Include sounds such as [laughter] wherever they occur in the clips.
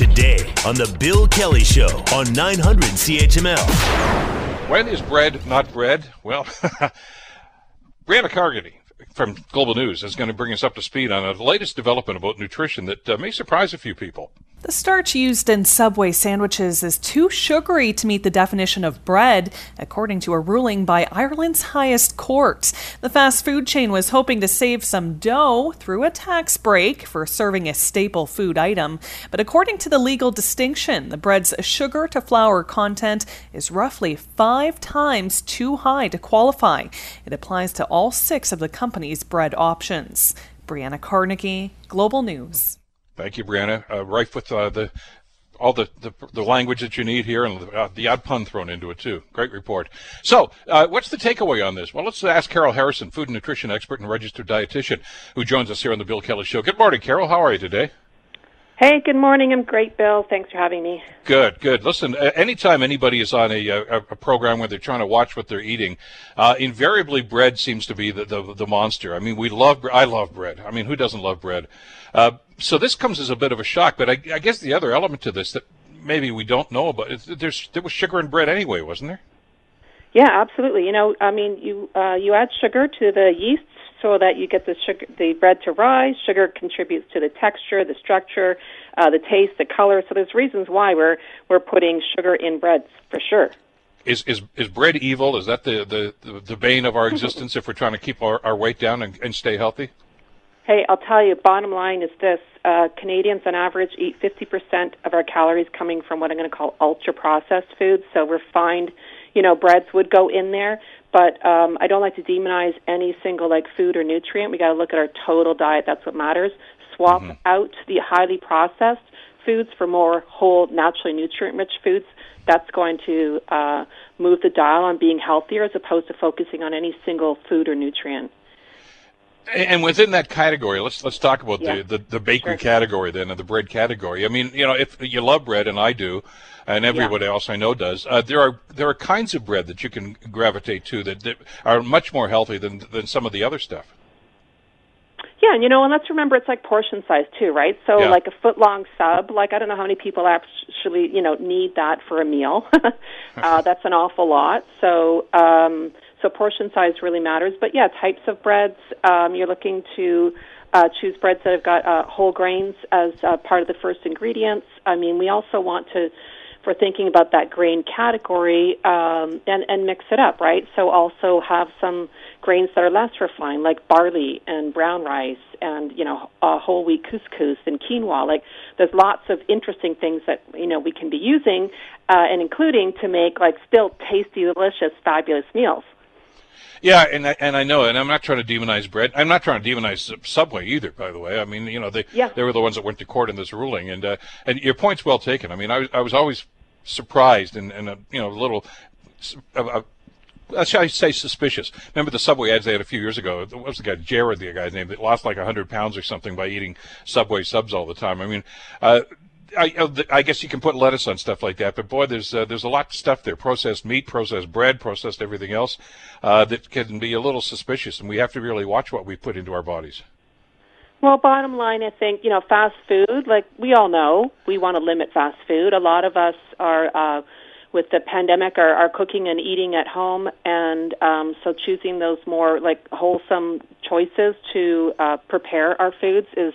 today on The Bill Kelly Show on 900 CHML. When is bread not bread? Well, [laughs] Brianna Carnegie from Global News is going to bring us up to speed on the latest development about nutrition that uh, may surprise a few people. The starch used in Subway sandwiches is too sugary to meet the definition of bread, according to a ruling by Ireland's highest court. The fast food chain was hoping to save some dough through a tax break for serving a staple food item. But according to the legal distinction, the bread's sugar to flour content is roughly five times too high to qualify. It applies to all six of the company's bread options. Brianna Carnegie, Global News. Thank you, Brianna. Uh, rife with uh, the all the, the, the language that you need here and uh, the odd pun thrown into it too. Great report. So, uh, what's the takeaway on this? Well, let's ask Carol Harrison, food and nutrition expert and registered dietitian, who joins us here on the Bill Kelly Show. Good morning, Carol. How are you today? Hey, good morning. I'm great, Bill. Thanks for having me. Good, good. Listen, anytime anybody is on a, a, a program where they're trying to watch what they're eating, uh, invariably bread seems to be the, the, the monster. I mean, we love. I love bread. I mean, who doesn't love bread? Uh, so this comes as a bit of a shock. But I, I, guess the other element to this that maybe we don't know about is there's there was sugar in bread anyway, wasn't there? Yeah, absolutely. You know, I mean, you uh, you add sugar to the yeast so that you get the sugar, the bread to rise. Sugar contributes to the texture, the structure, uh, the taste, the color. So there's reasons why we're we're putting sugar in breads for sure. Is is is bread evil? Is that the the the bane of our existence if we're trying to keep our, our weight down and, and stay healthy? Hey, I'll tell you. Bottom line is this: uh, Canadians, on average, eat 50% of our calories coming from what I'm going to call ultra processed foods. So refined, you know, breads would go in there, but um, I don't like to demonize any single like food or nutrient. We got to look at our total diet. That's what matters. Swap mm-hmm. out the highly processed foods for more whole, naturally nutrient-rich foods. That's going to uh, move the dial on being healthier as opposed to focusing on any single food or nutrient. And within that category, let's let's talk about yeah. the, the, the bakery sure. category then, and the bread category. I mean, you know, if you love bread, and I do, and everybody yeah. else I know does, uh, there are there are kinds of bread that you can gravitate to that, that are much more healthy than than some of the other stuff. Yeah, and you know, and let's remember it's like portion size too, right? So yeah. like a foot long sub, like I don't know how many people actually, you know, need that for a meal. [laughs] uh, [laughs] that's an awful lot. So um so portion size really matters. But yeah, types of breads. Um, you're looking to uh, choose breads that have got uh, whole grains as uh, part of the first ingredients. I mean, we also want to, for thinking about that grain category, um, and and mix it up, right? So also have some grains that are less refined, like barley and brown rice, and you know, uh, whole wheat couscous and quinoa. Like, there's lots of interesting things that you know we can be using, uh, and including to make like still tasty, delicious, fabulous meals. Yeah, and I, and I know, and I'm not trying to demonize bread. I'm not trying to demonize Subway either. By the way, I mean, you know, they yeah. they were the ones that went to court in this ruling, and uh, and your point's well taken. I mean, I was I was always surprised and and a, you know a little. Uh, uh, shall I say suspicious? Remember the Subway ads they had a few years ago? What was the guy, Jared, the guy's name, that lost like 100 pounds or something by eating Subway subs all the time? I mean, uh, I, uh, I, guess you can put lettuce on stuff like that, but boy, there's uh, there's a lot of stuff there: processed meat, processed bread, processed everything else uh, that can be a little suspicious, and we have to really watch what we put into our bodies. Well, bottom line, I think you know, fast food. Like we all know, we want to limit fast food. A lot of us are. Uh, with the pandemic are, are cooking and eating at home and um, so choosing those more like wholesome choices to uh, prepare our foods is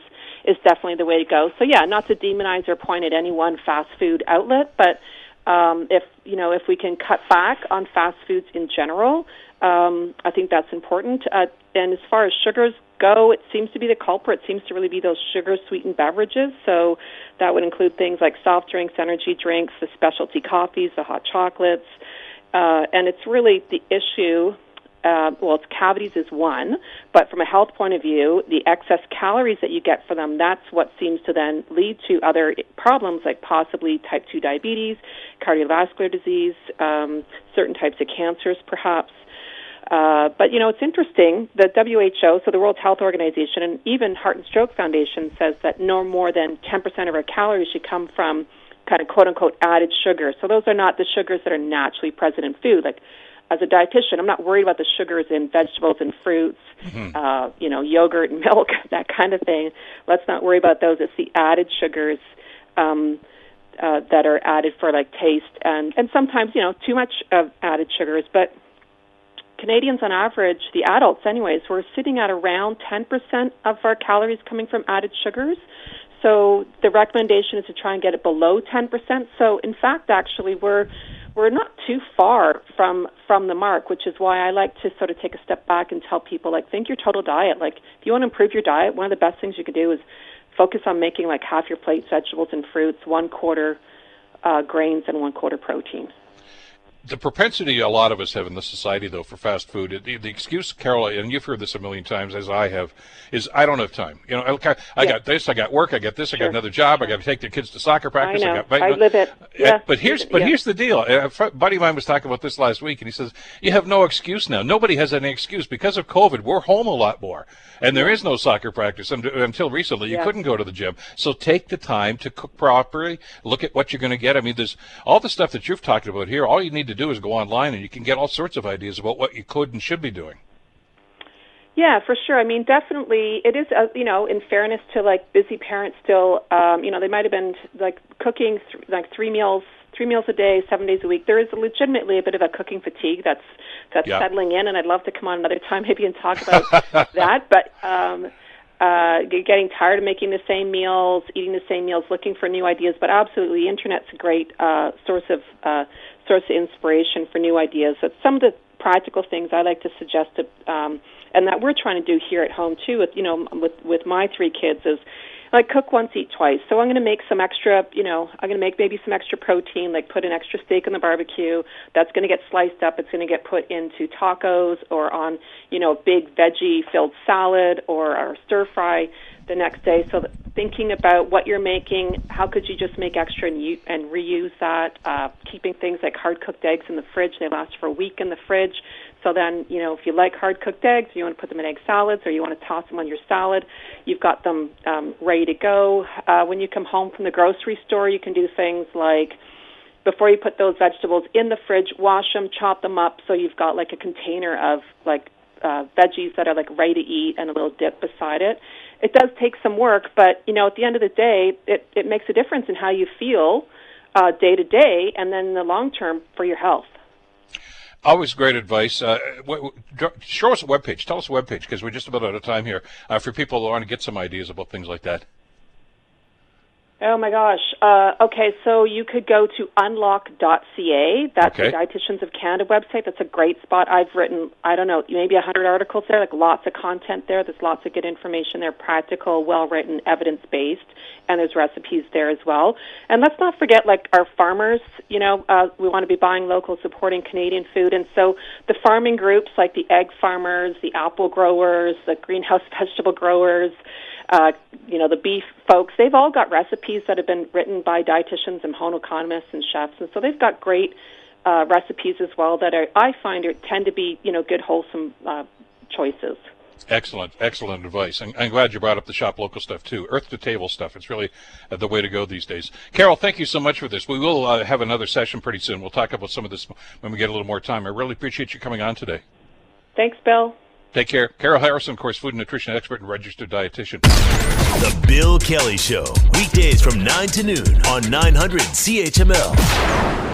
is definitely the way to go. So yeah, not to demonize or point at any one fast food outlet, but um, if you know if we can cut back on fast foods in general, um, I think that's important. Uh, and as far as sugars go, it seems to be the culprit. It seems to really be those sugar sweetened beverages. So that would include things like soft drinks, energy drinks, the specialty coffees, the hot chocolates. Uh, and it's really the issue uh, well, it's cavities is one, but from a health point of view, the excess calories that you get from them, that's what seems to then lead to other problems like possibly type 2 diabetes, cardiovascular disease, um, certain types of cancers, perhaps. Uh, but you know, it's interesting. The WHO, so the World Health Organization, and even Heart and Stroke Foundation says that no more than 10% of our calories should come from kind of quote unquote added sugar. So those are not the sugars that are naturally present in food, like as a dietitian, I'm not worried about the sugars in vegetables and fruits, mm-hmm. uh, you know, yogurt and [laughs] milk, that kind of thing. Let's not worry about those. It's the added sugars um, uh, that are added for like taste and and sometimes you know too much of added sugars, but Canadians on average, the adults anyways, we're sitting at around 10% of our calories coming from added sugars. So the recommendation is to try and get it below 10%. So in fact, actually, we're we're not too far from from the mark, which is why I like to sort of take a step back and tell people like think your total diet. Like if you want to improve your diet, one of the best things you can do is focus on making like half your plate vegetables and fruits, one quarter uh, grains, and one quarter protein the propensity a lot of us have in the society, though, for fast food, the, the, excuse, Carol, and you've heard this a million times, as I have, is I don't have time. You know, I, I yeah. got this, I got work, I got this, sure. I got another job, I got to take the kids to soccer practice. I know. I, got, I live it. Yeah. But here's, but yeah. here's the deal. A buddy of mine was talking about this last week, and he says you have no excuse now. Nobody has any excuse because of COVID. We're home a lot more, and there is no soccer practice until recently. You couldn't go to the gym, so take the time to cook properly. Look at what you're going to get. I mean, there's all the stuff that you've talked about here. All you need to do is go online and you can get all sorts of ideas about what you could and should be doing. Yeah, for sure. I mean, definitely, it is. Uh, you know, in fairness to like busy parents, still, um, you know, they might have been like cooking th- like three meals, three meals a day, seven days a week. There is legitimately a bit of a cooking fatigue that's that's yeah. settling in, and I'd love to come on another time maybe and talk about [laughs] that. But um, uh, getting tired of making the same meals, eating the same meals, looking for new ideas. But absolutely, internet's a great uh, source of uh, source of inspiration for new ideas. So some of the practical things I like to suggest, to, um, and that we're trying to do here at home too, with you know, with with my three kids, is like cook once, eat twice. So I'm going to make some extra, you know, I'm going to make maybe some extra protein, like put an extra steak on the barbecue. That's going to get sliced up. It's going to get put into tacos or on, you know, a big veggie filled salad or, or stir fry the next day. So thinking about what you're making, how could you just make extra and, u- and reuse that? Uh, keeping things like hard cooked eggs in the fridge, they last for a week in the fridge. So then, you know, if you like hard cooked eggs, you want to put them in egg salads, or you want to toss them on your salad, you've got them um, ready to go. Uh, when you come home from the grocery store, you can do things like before you put those vegetables in the fridge, wash them, chop them up, so you've got like a container of like uh, veggies that are like ready to eat and a little dip beside it. It does take some work, but you know, at the end of the day, it it makes a difference in how you feel uh, day to day, and then in the long term for your health. Always great advice. Uh, show us a webpage. Tell us a webpage because we're just about out of time here uh, for people who want to get some ideas about things like that. Oh my gosh. Uh, okay, so you could go to unlockfood.ca. That's okay. the Dietitians of Canada website. That's a great spot. I've written, I don't know, maybe a 100 articles there, like lots of content there. There's lots of good information there, practical, well written, evidence based, and there's recipes there as well. And let's not forget, like, our farmers, you know, uh, we want to be buying local, supporting Canadian food. And so the farming groups, like the egg farmers, the apple growers, the greenhouse [laughs] vegetable growers, uh, you know, the beef folks, they've all got recipes that have been written by dietitians and home economists and chefs, and so they've got great uh, recipes as well that are, I find are, tend to be, you know, good wholesome uh, choices. Excellent, excellent advice. And I'm glad you brought up the shop local stuff too. Earth to table stuff. It's really uh, the way to go these days. Carol, thank you so much for this. We will uh, have another session pretty soon. We'll talk about some of this when we get a little more time. I really appreciate you coming on today. Thanks, Bill. Take care. Carol Harrison, of course, food and nutrition expert and registered dietitian. The Bill Kelly Show, weekdays from 9 to noon on 900 CHML.